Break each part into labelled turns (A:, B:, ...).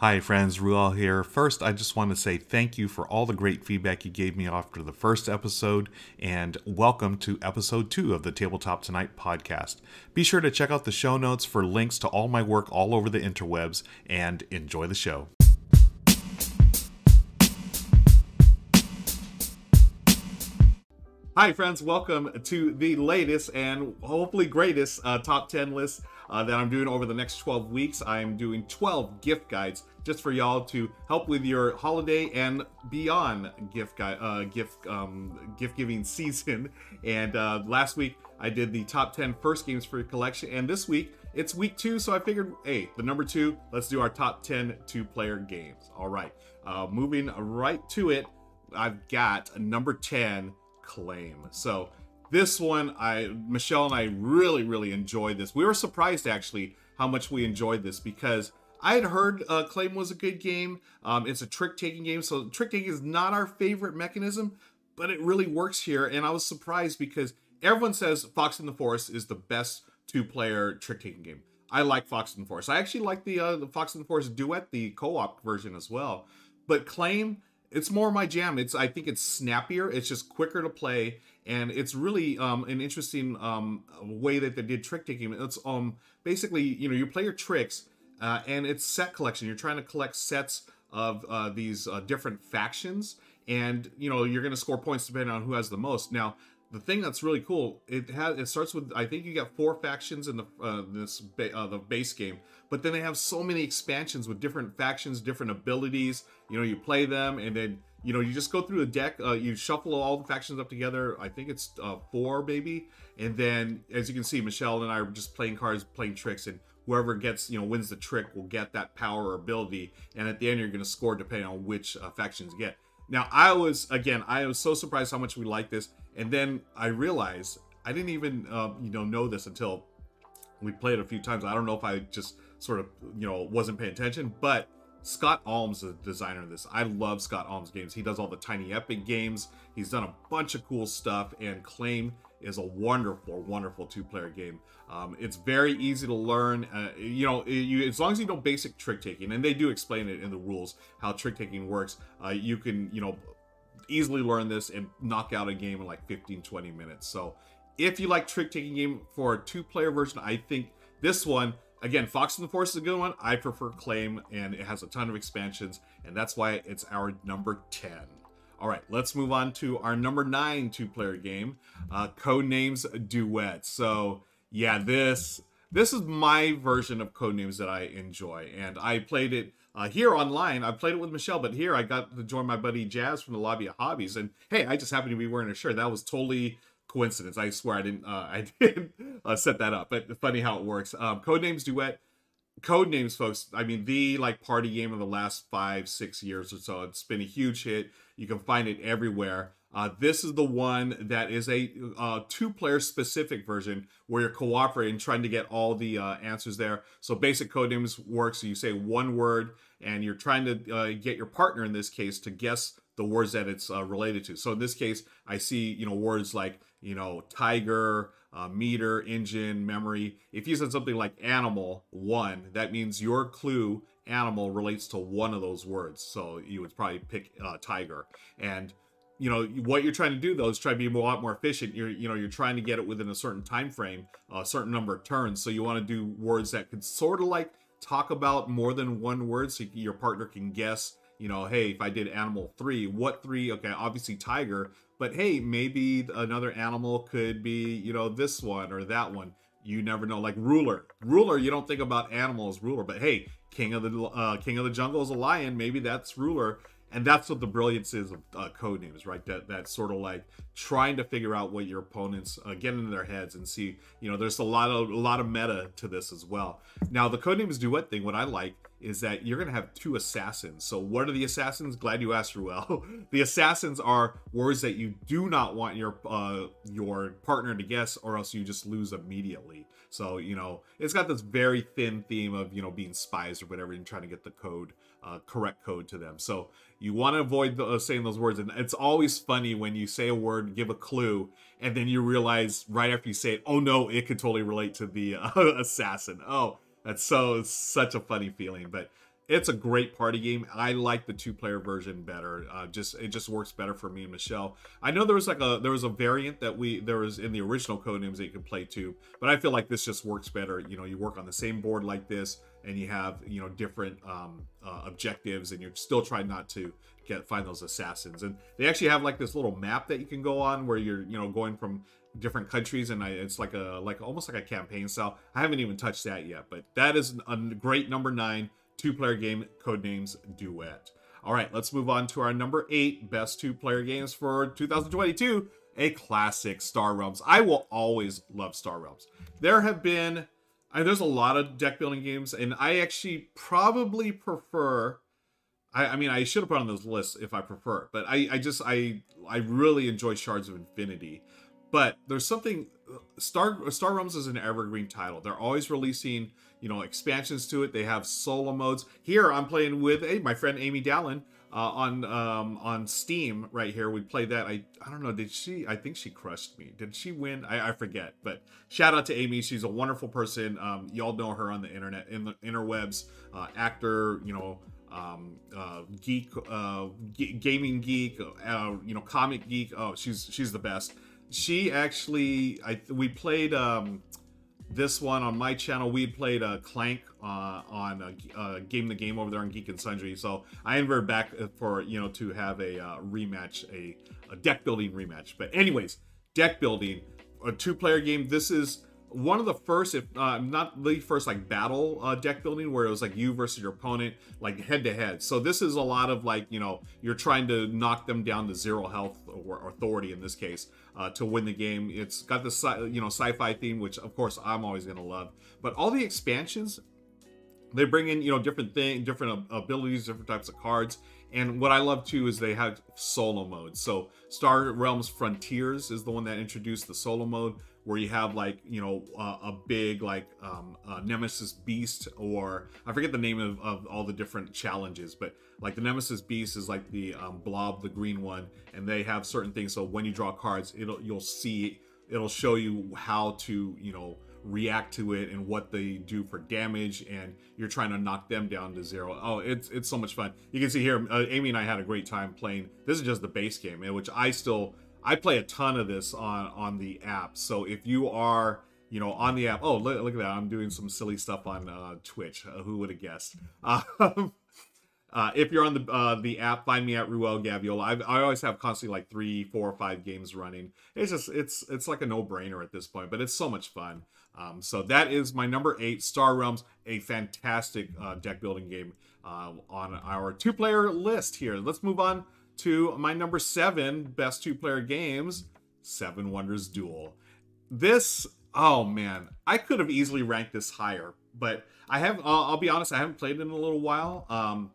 A: Hi, friends, Ruel here. First, I just want to say thank you for all the great feedback you gave me after the first episode, and welcome to episode two of the Tabletop Tonight podcast. Be sure to check out the show notes for links to all my work all over the interwebs, and enjoy the show. Hi, friends. Welcome to the latest and hopefully greatest uh, top 10 list uh, that I'm doing over the next 12 weeks. I'm doing 12 gift guides just for y'all to help with your holiday and beyond gift guide, uh, gift um, gift giving season. And uh, last week I did the top 10 first games for your collection, and this week it's week two, so I figured, hey, the number two, let's do our top 10 two player games. All right, uh, moving right to it, I've got a number 10 claim. So this one, I Michelle and I really, really enjoyed this. We were surprised actually how much we enjoyed this because I had heard uh, Claim was a good game. Um, it's a trick taking game, so trick taking is not our favorite mechanism, but it really works here. And I was surprised because everyone says Fox in the Forest is the best two player trick taking game. I like Fox in the Forest. I actually like the uh, the Fox in the Forest duet, the co op version as well. But Claim it's more my jam. It's I think it's snappier. It's just quicker to play, and it's really um, an interesting um, way that they did trick taking. It's um basically you know you play your tricks, uh, and it's set collection. You're trying to collect sets of uh, these uh, different factions, and you know you're going to score points depending on who has the most. Now the thing that's really cool it has it starts with i think you got four factions in the uh, this ba- uh, the base game but then they have so many expansions with different factions different abilities you know you play them and then you know you just go through the deck uh, you shuffle all the factions up together i think it's uh, four maybe and then as you can see michelle and i are just playing cards playing tricks and whoever gets you know wins the trick will get that power or ability and at the end you're going to score depending on which uh, factions you get now I was again, I was so surprised how much we like this, and then I realized I didn't even uh, you know know this until we played a few times. I don't know if I just sort of you know wasn't paying attention, but Scott Almes the designer of this. I love Scott Almes games. He does all the Tiny Epic games. He's done a bunch of cool stuff, and Claim is a wonderful, wonderful two-player game. Um, it's very easy to learn. Uh, you know, you, as long as you know basic trick taking, and they do explain it in the rules how trick taking works. Uh, you can, you know, easily learn this and knock out a game in like 15, 20 minutes. So, if you like trick taking game for a two-player version, I think this one. Again, Fox in the Forest is a good one. I prefer Claim, and it has a ton of expansions, and that's why it's our number 10. All right, let's move on to our number nine two-player game, uh, Codenames Duet. So yeah, this this is my version of Codenames that I enjoy, and I played it uh, here online. I played it with Michelle, but here I got to join my buddy Jazz from the Lobby of Hobbies, and hey, I just happened to be wearing a shirt. That was totally coincidence. I swear I didn't uh, I didn't uh, set that up, but funny how it works. Um, Codenames Duet Codenames, folks. I mean, the like party game of the last five, six years or so. It's been a huge hit. You can find it everywhere. Uh, this is the one that is a uh, two-player specific version where you're cooperating, trying to get all the uh, answers there. So basic codenames works. So you say one word, and you're trying to uh, get your partner in this case to guess the words that it's uh, related to. So in this case, I see you know words like you know tiger, uh, meter, engine, memory. If you said something like animal one, that means your clue animal relates to one of those words. So you would probably pick uh, tiger. And you know what you're trying to do though is try to be a lot more efficient. You're you know you're trying to get it within a certain time frame, a certain number of turns. So you want to do words that could sort of like talk about more than one word, so your partner can guess you know, hey, if I did animal three, what three? Okay, obviously tiger, but hey, maybe another animal could be, you know, this one or that one. You never know. Like ruler, ruler. You don't think about animals, ruler, but hey, king of the uh, king of the jungle is a lion. Maybe that's ruler and that's what the brilliance is of uh, code names right? That that's sort of like trying to figure out what your opponents uh, get into their heads and see you know there's a lot of a lot of meta to this as well. Now the codenames duet thing? What i like is that you're gonna have two assassins. So what are the assassins? Glad you asked ruel. The assassins are words that you do not want your uh your partner to guess or else you just lose immediately. So you know it's got this very thin theme of you know being spies or whatever and trying to get the code uh, correct code to them. So you want to avoid the, uh, saying those words. And it's always funny when you say a word, give a clue, and then you realize right after you say it, oh no, it could totally relate to the uh, assassin. Oh, that's so such a funny feeling. But it's a great party game. I like the two player version better. Uh, just it just works better for me and Michelle. I know there was like a there was a variant that we there was in the original Codenames that you could play too, but I feel like this just works better. You know, you work on the same board like this, and you have you know different um, uh, objectives, and you're still trying not to get find those assassins. And they actually have like this little map that you can go on where you're you know going from different countries and I, it's like a like almost like a campaign style i haven't even touched that yet but that is a great number nine two player game, Codenames Duet. All right, let's move on to our number eight best two player games for 2022 a classic Star Realms. I will always love Star Realms. There have been, I, there's a lot of deck building games, and I actually probably prefer. I, I mean, I should have put on those lists if I prefer, but I, I just I I really enjoy Shards of Infinity. But there's something Star Star Realms is an evergreen title. They're always releasing, you know, expansions to it. They have solo modes. Here I'm playing with hey, my friend Amy Dallen uh, on um, on Steam right here. We played that. I I don't know. Did she? I think she crushed me. Did she win? I, I forget. But shout out to Amy. She's a wonderful person. Um, y'all know her on the internet in the interwebs. Uh, actor. You know. Um, uh, geek, uh, g- gaming geek, uh, you know, comic geek. Oh, she's she's the best she actually I we played um this one on my channel. We played uh, Clank uh, on uh, uh, Game the Game over there on Geek and Sundry. So I invited back for you know to have a uh, rematch, a, a deck building rematch. But anyways, deck building, a two player game. This is one of the first, if uh, not the first, like battle uh, deck building where it was like you versus your opponent, like head to head. So this is a lot of like you know you're trying to knock them down to zero health or authority in this case uh, to win the game. It's got the sci- you know sci-fi theme, which of course I'm always gonna love. But all the expansions, they bring in you know different thing, different abilities, different types of cards. And what I love too is they have solo mode. So Star Realms Frontiers is the one that introduced the solo mode where you have like you know uh, a big like um, uh, nemesis beast or i forget the name of, of all the different challenges but like the nemesis beast is like the um, blob the green one and they have certain things so when you draw cards it'll you'll see it'll show you how to you know react to it and what they do for damage and you're trying to knock them down to zero. Oh it's it's so much fun. You can see here uh, amy and i had a great time playing this is just the base game which i still I play a ton of this on on the app. So if you are you know, on the app. Oh, look, look at that! I'm doing some silly stuff on uh, Twitch. Uh, who would have guessed? Um, uh, if you're on the uh, the app, find me at Ruel Gaviola. I've, I always have constantly like three, four, or five games running. It's just it's it's like a no brainer at this point, but it's so much fun. Um, so that is my number eight, Star Realms, a fantastic uh, deck building game uh, on our two player list here. Let's move on to my number seven best two player games, Seven Wonders Duel. This, oh man, I could have easily ranked this higher, but I have, I'll, I'll be honest, I haven't played it in a little while. Um,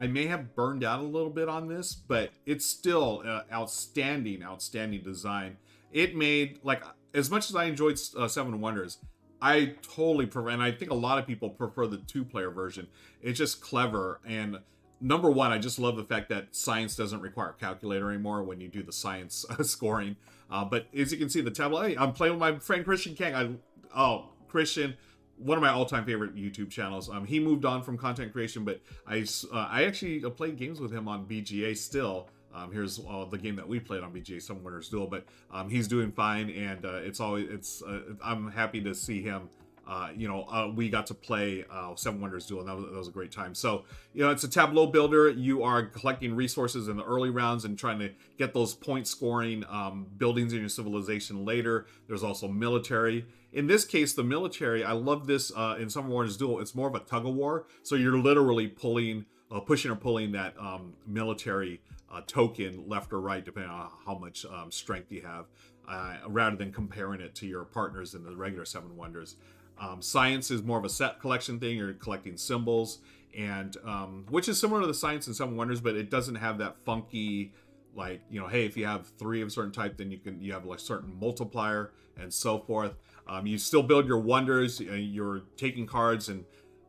A: I may have burned out a little bit on this, but it's still uh, outstanding, outstanding design. It made, like, as much as I enjoyed uh, Seven Wonders, I totally prefer, and I think a lot of people prefer the two player version. It's just clever and number one, I just love the fact that science doesn't require a calculator anymore when you do the science uh, scoring. Uh, but as you can see, the tablet. Hey, I'm playing with my friend Christian Kang. I oh Christian, one of my all-time favorite YouTube channels. Um, he moved on from content creation, but I uh, I actually uh, played games with him on BGA still. Um, here's uh, the game that we played on BGA, Seven Wonders Duel, but um, he's doing fine, and uh, it's always it's uh, I'm happy to see him uh, you know, uh, we got to play uh, Seven Wonders Duel, and that was, that was, a great time. So, you know, it's a tableau builder. You are collecting resources in the early rounds and trying to get those point scoring um, buildings in your civilization later. There's also military. In this case, the military, I love this uh, in Seven Wonders Duel. It's more of a tug of war. So you're literally pulling, uh, pushing or pulling that um, military token left or right, depending on how much um, strength you have, rather than comparing it to your partners in the regular Seven Wonders. Um, science is more of a set collection thing. You're collecting symbols, and um, which is similar to the science in Seven Wonders, but it doesn't have that funky, like you know, hey, if you have three of a certain type, then you can you have like certain multiplier and so forth. Um, you still build your wonders. Uh, you're taking cards, and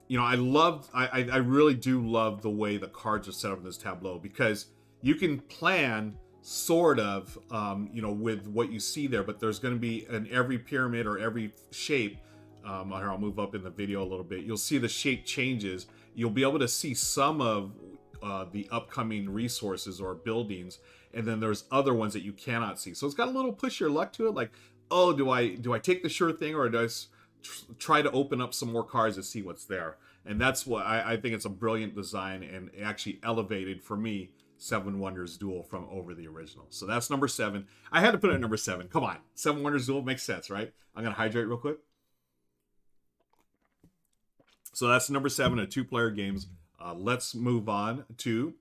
A: you know, I love, I, I really do love the way the cards are set up in this tableau because you can plan sort of, um, you know, with what you see there, but there's going to be in every pyramid or every shape um, here I'll move up in the video a little bit. You'll see the shape changes, you'll be able to see some of uh, the upcoming resources or buildings, and then there's other ones that you cannot see. So it's got a little push your luck to it, like, oh, do I do I take the sure thing or do I tr- try to open up some more cards to see what's there? And that's what I, I think it's a brilliant design and actually elevated for me Seven Wonders Duel from over the original. So that's number seven. I had to put it at number seven. Come on. Seven Wonders Duel makes sense, right? I'm to hydrate real quick. So that's number seven of two player games. Uh, let's move on to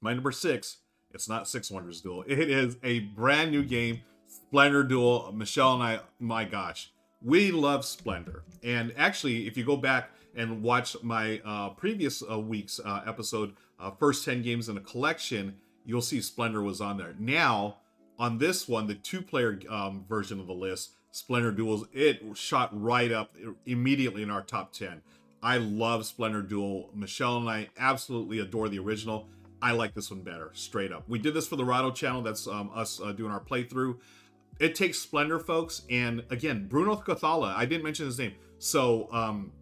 A: my number six. It's not Six Wonders Duel. It is a brand new game, Splendor Duel. Michelle and I, my gosh, we love Splendor. And actually, if you go back and watch my uh, previous uh, week's uh, episode, uh, first 10 games in a collection, you'll see Splendor was on there. Now, on this one, the two player um, version of the list, Splendor Duels, it shot right up immediately in our top 10. I love Splendor Duel. Michelle and I absolutely adore the original. I like this one better, straight up. We did this for the Rahdo channel. That's um, us uh, doing our playthrough. It takes Splendor, folks. And again, Bruno Cathala, I didn't mention his name. So, um,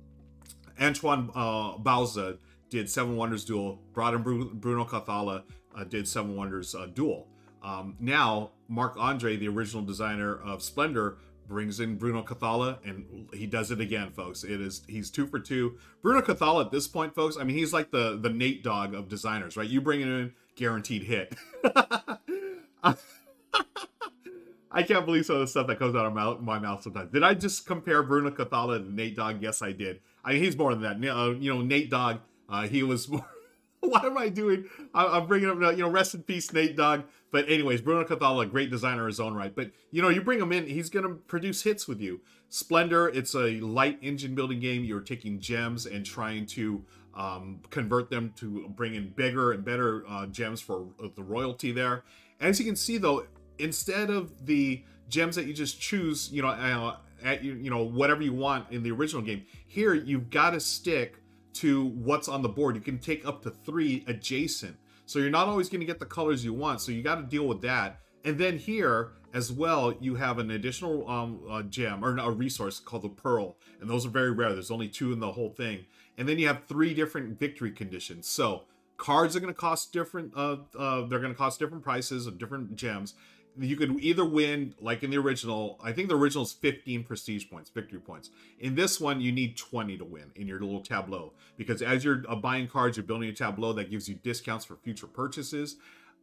A: Antoine uh, Bauza did Seven Wonders Duel. Brought in Bruno Cathala, uh, did Seven Wonders uh, Duel. Um, now, Marc Andre, the original designer of Splendor, brings in Bruno Cathala, and he does it again, folks. It is he's two for two. Bruno Cathala at this point, folks. I mean, he's like the the Nate Dogg of designers, right? You bring it in, guaranteed hit. I can't believe some of the stuff that comes out of my, my mouth sometimes. Did I just compare Bruno Cathala to Nate Dogg? Yes, I did. I mean, he's more than that. Uh, you know, Nate Dogg, uh, he was more. what am I doing? I, am bringing up, you know, rest in peace, Nate Dogg. But anyways, Bruno Cathala, great designer in his own right. But you know, you bring him in, he's to produce hits with you. Splendor, it's a light engine building game. You're taking gems and trying to um, convert them to bring in bigger and better uh, gems for uh, the royalty there. As you can see, though, instead of the gems that you just choose, you know, uh, at you, you know, whatever you want in the original game, here you've got to stick to what's on the board. You can take up to three adjacent. So you're not always going to get the colors you want. So you got to deal with that. And then here as well, you have an additional um, gem or a resource called the Pearl. And those are very rare. There's only two in the whole thing. And then you have three different victory conditions. So cards are going to cost different, uh, uh, they're going to cost different prices of different gems you could either win like in the original i think the original is 15 prestige points victory points. In this one you need 20 to win in your little tableau because as you're uh, buying cards you're building a tableau that gives you discounts for future purchases.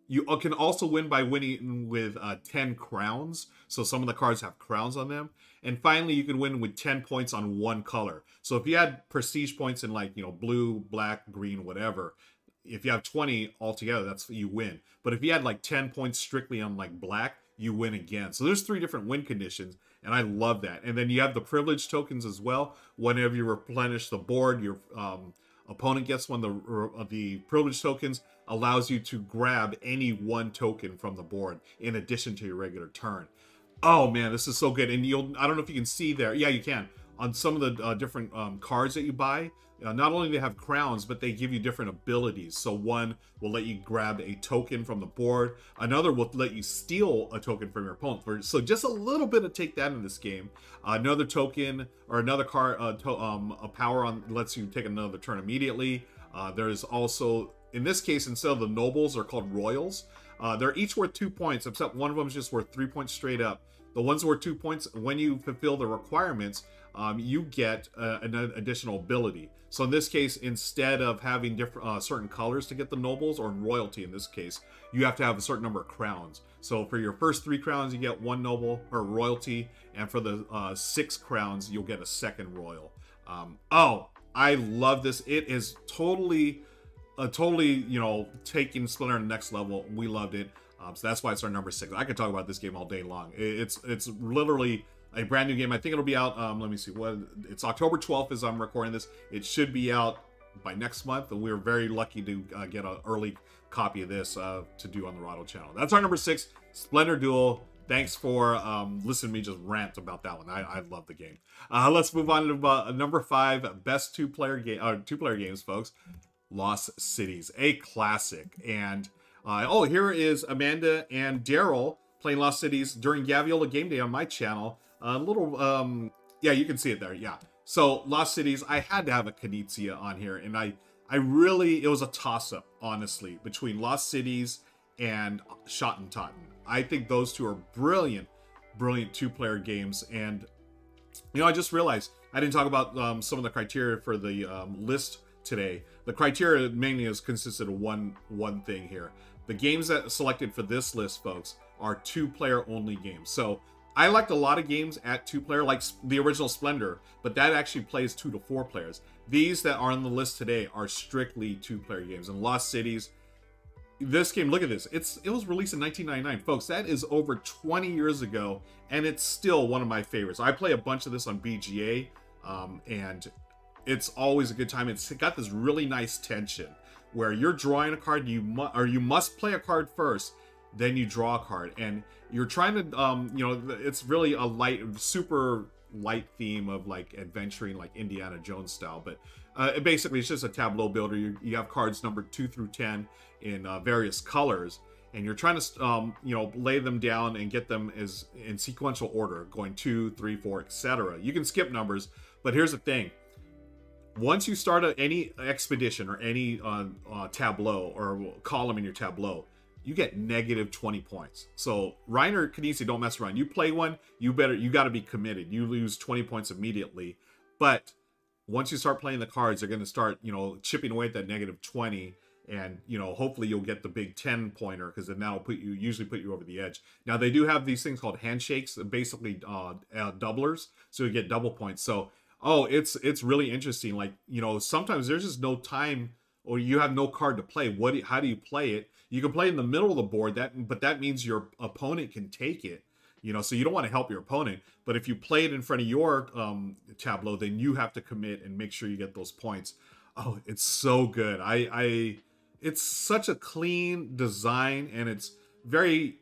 A: You uh, can also win by winning with uh, 10 crowns so some of the cards have crowns on them. And finally you can win with 10 points on one color. So if you had prestige points in like you know blue black green whatever if you have 20 altogether, that's you win. But if you had like 10 points strictly on like black, you win again. So there's three different win conditions, and I love that. And then you have the privilege tokens as well. Whenever you replenish the board, your um, opponent gets one. The uh, the privilege tokens allows you to grab any one token from the board in addition to your regular turn. Oh man, this is so good. And you'll I don't know if you can see there. Yeah, you can on some of the uh, different um, cards that you buy. Uh, not only they have crowns, but they give you different abilities. So one will let you grab a token from the board. Another will let you steal a token from your opponent. So just a little bit of take that in this game. Uh, another token or another card, uh, to, um, a power on lets you take another turn immediately. Uh, there's also, in this case, instead of the nobles, are called royals. Uh, they're each worth two points, except one of them is just worth three points straight up. The ones worth two points, when you fulfill the requirements, um, you get uh, an additional ability. So in this case, instead of having different uh, certain colors to get the nobles or royalty, in this case, you have to have a certain number of crowns. So for your first three crowns, you get one noble or royalty, and for the uh, six crowns, you'll get a second royal. Um, oh, I love this. It is totally, totally, you know, taking Splendor to the next level. We loved it. Um, so that's why it's our number six. I could talk about this game all day long. It's it's literally a brand new game. I think it'll be out. Um, let me see. What it's October 12th as I'm recording this. It should be out by next month, and we are very lucky to uh, get an early copy of this uh, to do on the Rahdo channel. That's our number six, Splendor Duel. Thanks for um, listening to me just rant about that one. I, I love the game. Uh, let's move on to uh, number five, best two player game, uh, two player games, folks. Lost Cities, a classic. And uh, oh, here is Amanda and Daryl playing Lost Cities during Gaviola Game Day on my channel. A little, um, yeah, you can see it there. Yeah. So Lost Cities, I had to have a Knizia on here, and I I really, it was a toss up, honestly, between Lost Cities and Schotten Totten. I think those two are brilliant, brilliant two player games. And, you know, I just realized I didn't talk about um, some of the criteria for the um, list today. The criteria mainly is consisted of one one thing here. The games that selected for this list, folks, are two player only games. So I liked a lot of games at two player, like the original Splendor, but that actually plays two to four players. These that are on the list today are strictly two player games. And Lost Cities, this game, look at this. It's it was released in 1999, folks. That is over 20 years ago, and it's still one of my favorites. I play a bunch of this on BGA, um, and it's always a good time. It's got this really nice tension where you're drawing a card, you mu- or you must play a card first, then you draw a card, and you're trying to, um, you know, it's really a light, super light theme of like adventuring, like Indiana Jones style. But uh, basically, it's just a tableau builder. You, you have cards numbered two through ten in uh, various colors, and you're trying to, um, you know, lay them down and get them as in sequential order, going two, three, four, etc. You can skip numbers, but here's the thing once you start a, any expedition or any uh, uh, tableau or column in your tableau, you get negative 20 points. So Reiner Knizia, don't mess around. You play one, you better you got to be committed. You lose 20 points immediately. But once you start playing the cards, they're going to start, you know, chipping away at that negative 20 and you know hopefully you'll get the big 10 pointer because then that'll put you usually put you over the edge now they do have these things called handshakes basically uh, uh doublers so you get double points so oh it's it's really interesting like you know sometimes there's just no time or you have no card to play what do, how do you play it? You can play in the middle of the board that but that means your opponent can take it you know so you don't want to help your opponent but if you play it in front of your um, tableau then you have to commit and make sure you get those points. Oh it's so good. I i it's such a clean design and it's very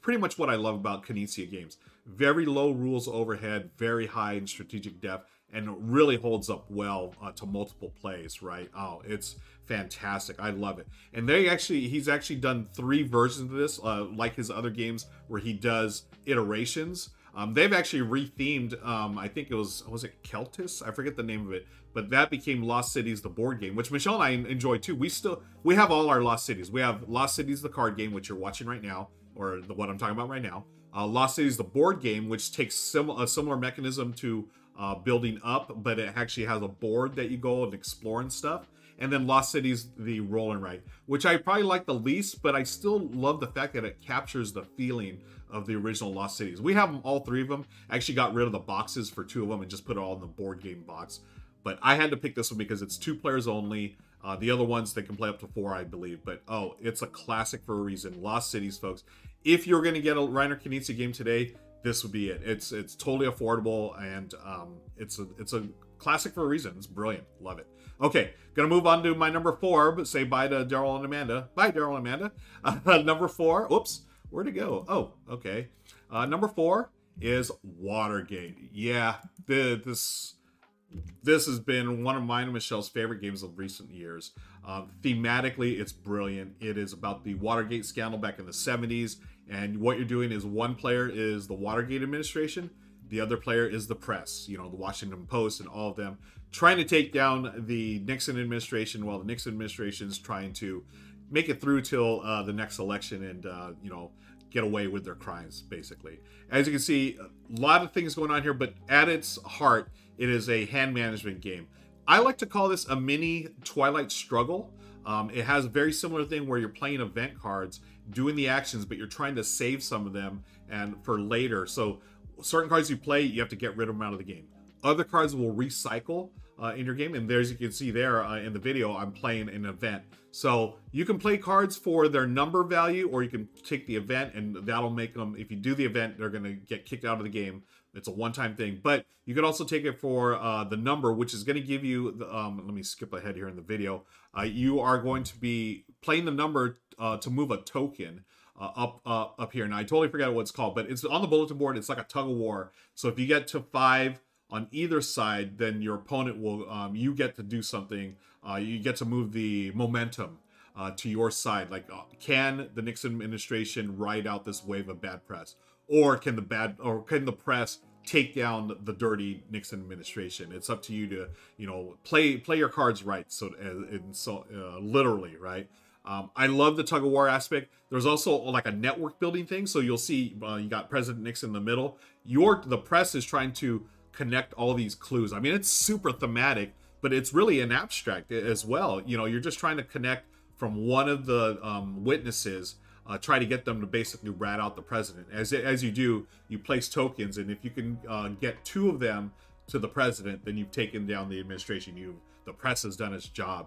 A: pretty much what i love about Knizia games. Very low rules overhead, very high in strategic depth, and really holds up well uh, to multiple plays, right? Oh, it's fantastic. I love it. And they actually, he's actually done three versions of this, uh, like his other games where he does iterations. Um, they've actually rethemed, um, I think it was, was it Keltis? I forget the name of it, but that became Lost Cities, the board game, which Michelle and I enjoy too. We still, we have all our Lost Cities. We have Lost Cities, the card game, which you're watching right now, or the what I'm talking about right now. Uh, Lost Cities, the board game, which takes sim- a similar mechanism to uh, building up, but it actually has a board that you go and explore and stuff. And then Lost Cities, the roll and write, which I probably like the least, but I still love the fact that it captures the feeling of the original Lost Cities. We have them, all three of them. I actually got rid of the boxes for two of them and just put it all in the board game box. But I had to pick this one because it's two players only. Uh, the other ones they can play up to four, I believe. But oh, it's a classic for a reason. Lost Cities, folks if you're going to get a Reiner Knizia game today, this would be it. It's it's totally affordable and um, it's a it's a classic for a reason. It's brilliant. Love it. Okay, gonna move on to my number four. But say bye to Daryl and Amanda. Bye, Daryl and Amanda. Uh, number four. Oops, where'd it go? Oh, okay. Uh, number four is Watergate. Yeah, the, this this has been one of mine and Michelle's favorite games of recent years. Uh, thematically, it's brilliant. It is about the Watergate scandal back in the 70s and what you're doing is one player is the Watergate administration, the other player is the press, you know, the Washington Post and all of them, trying to take down the Nixon administration while the Nixon administration is trying to make it through till uh, the next election and, uh, you know, get away with their crimes, basically. As you can see, a lot of things going on here, but at its heart, it is a hand management game. I like to call this a mini Twilight Struggle. Um, it has a very similar thing where you're playing event cards doing the actions, but you're trying to save some of them and for later. So certain cards you play, you have to get rid of them out of the game. Other cards will recycle uh, in your game, and there's you can see there uh, in the video, I'm playing an event. So you can play cards for their number value, or you can take the event, and that'll make them. If you do the event, they're going to get kicked out of the game. It's a one-time thing, but you can also take it for uh, the number, which is going to give you. The, um, let me skip ahead here in the video. Uh, you are going to be playing the number uh, to move a token uh, up uh, up here. Now I totally forgot what it's called, but it's on the bulletin board. It's like a tug of war. So if you get to five on either side, then your opponent will um, you get to do something. Uh, you get to move the momentum uh, to your side. Like, uh, can the Nixon administration ride out this wave of bad press, or can the bad or can the press take down the dirty Nixon administration. It's up to you to, you know, play play your cards right. So, and so uh, literally, right. Um, I love the tug of war aspect. There's also like a network building thing. So you'll see uh, you got President Nixon in the middle. Your the press is trying to connect all these clues. I mean, it's super thematic, but it's really an abstract as well. You know, you're just trying to connect from one of the um, witnesses uh, try to get them to basically rat out the president. As as you do, you place tokens, and if you can uh, get two of them to the president, then you've taken down the administration. You the press has done its job.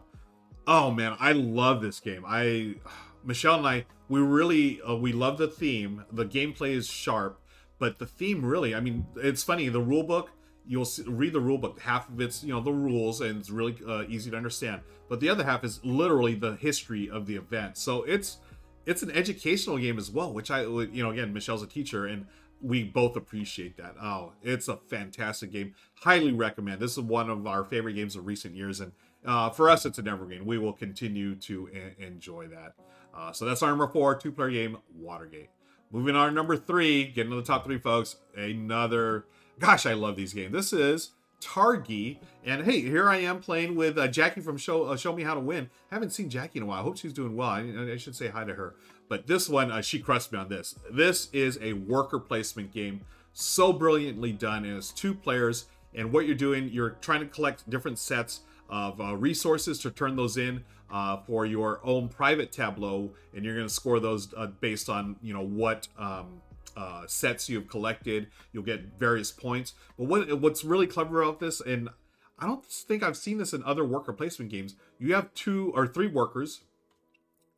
A: Oh man, I love this game. I Michelle and I we really uh, we love the theme. The gameplay is sharp, but the theme really. I mean, it's funny. The rule book you'll see, read the rule book. Half of it's you know the rules and it's really uh, easy to understand, but the other half is literally the history of the event. So it's it's an educational game as well, which I, you know, again, Michelle's a teacher and we both appreciate that. Oh, it's a fantastic game. Highly recommend. This is one of our favorite games of recent years, and uh, for us, it's an evergreen. We will continue to enjoy that. Uh, so that's our number four two-player game, Watergate. Moving on to number three, getting to the top three, folks. Another, gosh, I love these games. This is Targi. And hey, here I am playing with uh, Jackie from Show uh, Show Me How to Win. I haven't seen Jackie in a while. I hope she's doing well. I, I should say hi to her. But this one, uh, she crushed me on this. This is a worker placement game, so brilliantly done. And it's two players. And what you're doing, you're trying to collect different sets of uh, resources to turn those in uh, for your own private tableau, and you're going to score those uh, based on you know what um, uh, sets you've collected. You'll get various points. But what what's really clever about this, and I don't think I've seen this in other worker placement games. You have two or three workers.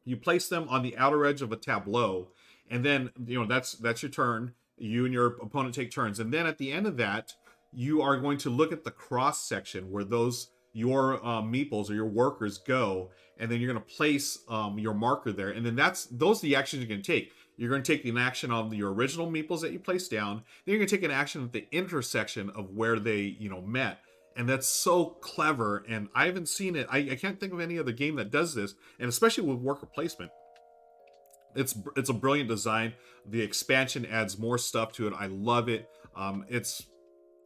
A: You place them on the outer edge of a tableau, and then you know that's that's your turn. You and your opponent take turns, and then at the end of that, you are going to look at the cross section where those your uh, meeples or your workers go, and then you're going to place um, your marker there, and then that's those are the actions you're going to take. You're going to take an action on your original meeples that you placed down. Then you're going to take an action at the intersection of where they, you know, met. And that's so clever. And I haven't seen it. I, I can't think of any other game that does this. And especially with worker placement. It's it's a brilliant design. The expansion adds more stuff to it. I love it. Um, it's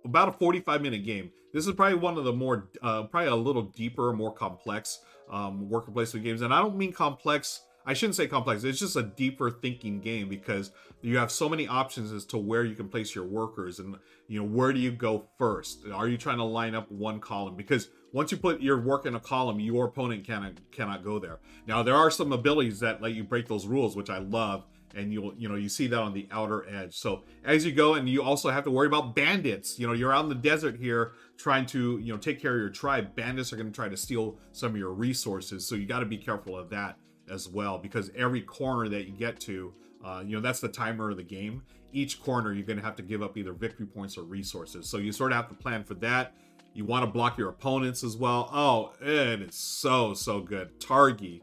A: about a 45 minute game. This is probably one of the more, uh, probably a little deeper, more complex um, worker placement games. And I don't mean complex I shouldn't say complex. It's just a deeper thinking game because you have so many options as to where you can place your workers and you know where do you go first? Are you trying to line up one column? Because once you put your work in a column, your opponent cannot cannot go there. Now there are some abilities that let you break those rules, which I love, and you'll you know you see that on the outer edge. So as you go, and you also have to worry about bandits. You know you're out in the desert here trying to you know take care of your tribe. Bandits are going to try to steal some of your resources, so you got to be careful of that as well because every corner that you get to, uh, you know, that's the timer of the game. Each corner, you're going to have to give up either victory points or resources. So you sort of have to plan for that. You want to block your opponents as well. Oh, and it is so, so good. Targi.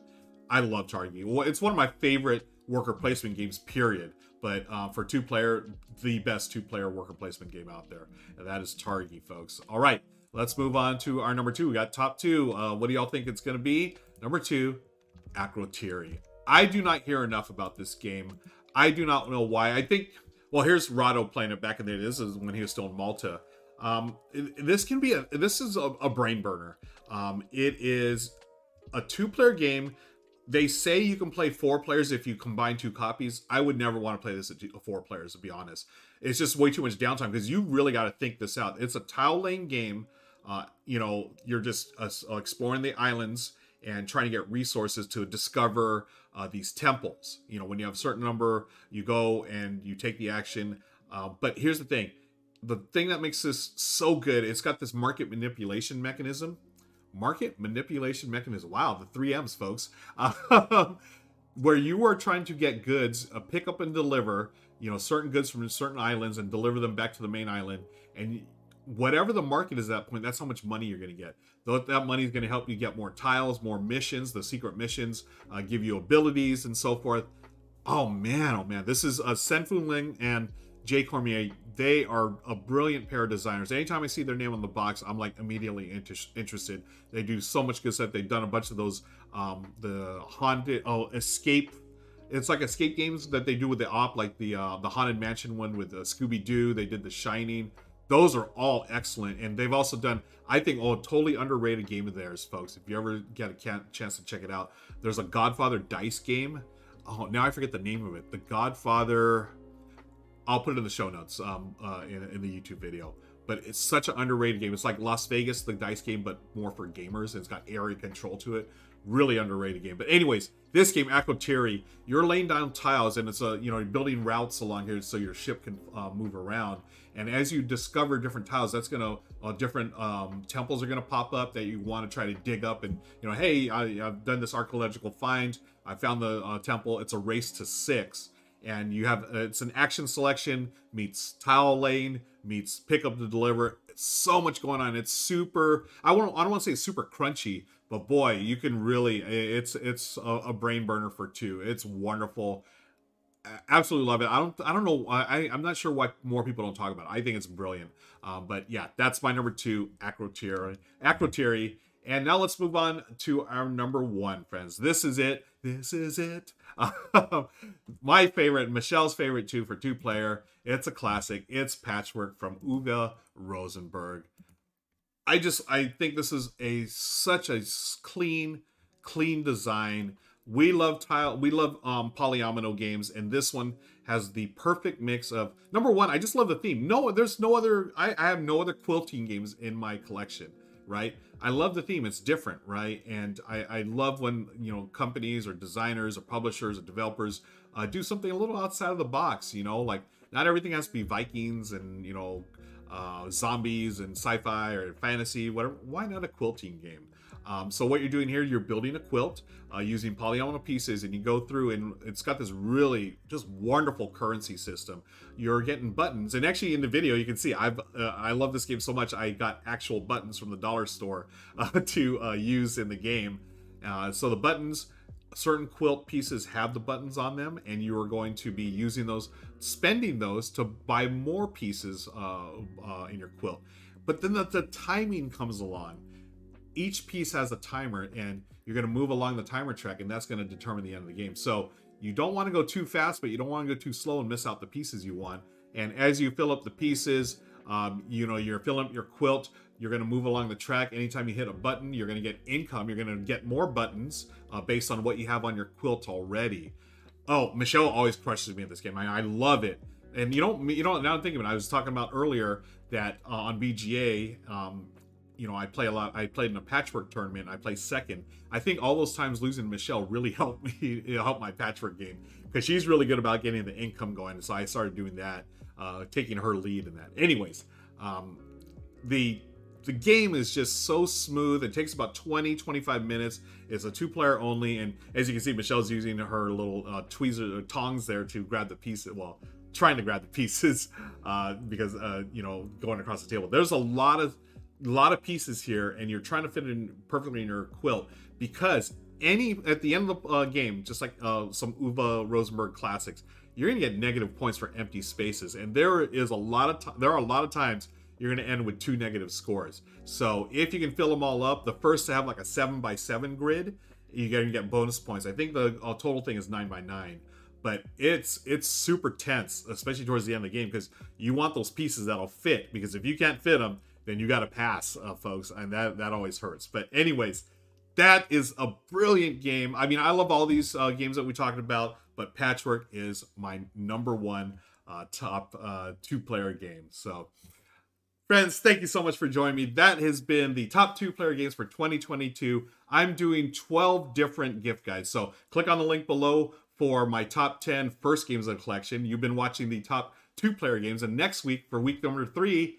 A: I love Targi. It's one of my favorite worker placement games, period. But uh, for two player, the best two player worker placement game out there. And that is Targi, folks. All right, let's move on to our number two. We got top two. Uh, what do y'all think it's going to be? Number two, Akrotiri. I do not hear enough about this game. I do not know why. I think, well, here's Rahdo playing it back in the day. This is when he was still in Malta. Um, this can be a, this is a, a brain burner. Um, it is a two player game. They say you can play four players if you combine two copies. I would never want to play this at two, four players, to be honest. It's just way too much downtime because you really got to think this out. It's a tile laying game. Uh, you know, you're just uh, exploring the islands and trying to get resources to discover uh, these temples. You know, when you have a certain number, you go and you take the action. Uh, but here's the thing the thing that makes this so good, it's got this market manipulation mechanism. Market manipulation mechanism. Wow, the three M's, folks. Uh, where you are trying to get goods, uh, pick up and deliver, you know, certain goods from certain islands and deliver them back to the main island. And whatever the market is at that point, that's how much money you're going to get. That money is going to help you get more tiles, more missions. The secret missions uh, give you abilities and so forth. Oh man, oh man, this is uh, Sen-Foong Ling and Jay Cormier. They are a brilliant pair of designers. Anytime I see their name on the box, I'm like immediately inter- interested. They do so much good stuff. They've done a bunch of those, um, the haunted, oh, escape it's like escape games that they do with the op, like the uh, the haunted mansion one with uh, Scooby Doo. They did The Shining. Those are all excellent, and they've also done, I think, oh, a totally underrated game of theirs, folks. If you ever get a chance to check it out, there's a Godfather dice game. Oh, now I forget the name of it. The Godfather. I'll put it in the show notes um, uh, in, in the YouTube video. But it's such an underrated game. It's like Las Vegas, the dice game, but more for gamers. It's got area control to it. Really underrated game. But anyways, this game, Akrotiri, you're laying down tiles and it's a, you know, you're building routes along here so your ship can uh, move around. And as you discover different tiles, that's to, uh, different um, temples are to pop up that you want to try to dig up. And, you know, hey, I, have done this archaeological find. I found the uh, temple. It's a race to six. And you have, uh, it's an action selection meets tile laying meets pick up to deliver. It's so much going on. It's super, I, want, I don't want to say super crunchy, but boy, you can really it's it's a, a brain burner for two. It's wonderful. Absolutely love it. I don't I don't know I I'm not sure why more people don't talk about it. I think it's brilliant. Um, but yeah, that's my number two, Akrotiri. Akrotiri. And now let's move on to our number one, friends. This is it. This is it. my favorite, Michelle's favorite too for two player. It's a classic. It's Patchwork from Uwe Rosenberg. I just I think this is a such a clean, clean design. We love tile. We love um, polyomino games, and this one has the perfect mix of number one. I just love the theme. No, there's no other. I, I have no other quilting games in my collection. Right. I love the theme. It's different, right? And I, I love when you know companies or designers or publishers or developers uh, do something a little outside of the box. You know, like not everything has to be Vikings and you know uh, zombies and sci-fi or fantasy, whatever. Why not a quilting game? Um, so what you're doing here, you're building a quilt uh, using polyomino pieces, and you go through, and it's got this really just wonderful currency system. You're getting buttons, and actually in the video you can see I've uh, I love this game so much I got actual buttons from the dollar store uh, to uh, use in the game. Uh, so the buttons certain quilt pieces have the buttons on them and you are going to be using those spending those to buy more pieces uh, uh, in your quilt but then the, the timing comes along each piece has a timer and you're going to move along the timer track and that's going to determine the end of the game so you don't want to go too fast but you don't want to go too slow and miss out the pieces you want and as you fill up the pieces um, you know you're filling up your quilt you're going to move along the track. Anytime you hit a button, you're going to get income. You're going to get more buttons uh, based on what you have on your quilt already. Oh, Michelle always crushes me in this game. I, I love it. And you don't, you know, now I'm thinking about it, I was talking about earlier that uh, on BGA, um, you know, I play a lot. I played in a patchwork tournament. I play second. I think all those times losing Michelle really helped me help my patchwork game because she's really good about getting the income going. So I started doing that, uh, taking her lead in that. Anyways, um, the the game is just so smooth. It takes about 20, 25 minutes. It's a two player only. And as you can see, Michelle's using her little uh, tweezer uh, tongs there to grab the pieces. Well, trying to grab the pieces uh, because, uh, you know, going across the table. There's a lot of lot of pieces here and you're trying to fit it in perfectly in your quilt because any at the end of the uh, game just like uh, some Uwe Rosenberg classics you're gonna get negative points for empty spaces and there is a lot of t- there are a lot of times you're to end with two negative scores. So if you can fill them all up, the first to have like a seven by seven grid, you're to get bonus points. I think the uh, total thing is nine by nine, but it's it's super tense, especially towards the end of the game because you want those pieces that'll fit. Because if you can't fit them, then you got to pass, uh, folks, and that that always hurts. But anyways, that is a brilliant game. I mean, I love all these uh, games that we talked about, but Patchwork is my number one uh, top uh, two player game. So Friends, thank you so much for joining me. That has been the top two player games for 2022. I'm doing 12 different gift guides. So click on the link below for my top 10 first games of the collection. You've been watching the top two player games. And next week, for week number three,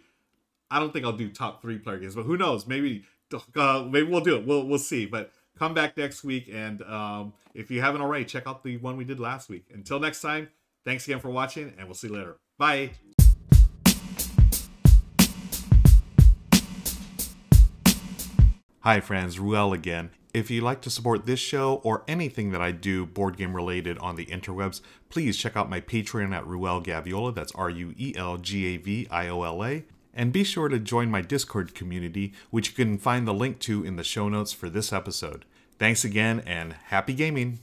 A: I don't think I'll do top three player games, but who knows? Maybe uh, maybe we'll do it. We'll, we'll see. But come back next week. And um, if you haven't already, check out the one we did last week. Until next time, thanks again for watching, and we'll see you later. Bye. Hi friends, Ruel again. If you'd like to support this show or anything that I do board game related on the interwebs, please check out my Patreon at Ruel Gaviola. That's R U E L G A V I O L A. And be sure to join my Discord community, which you can find the link to in the show notes for this episode. Thanks again and happy gaming!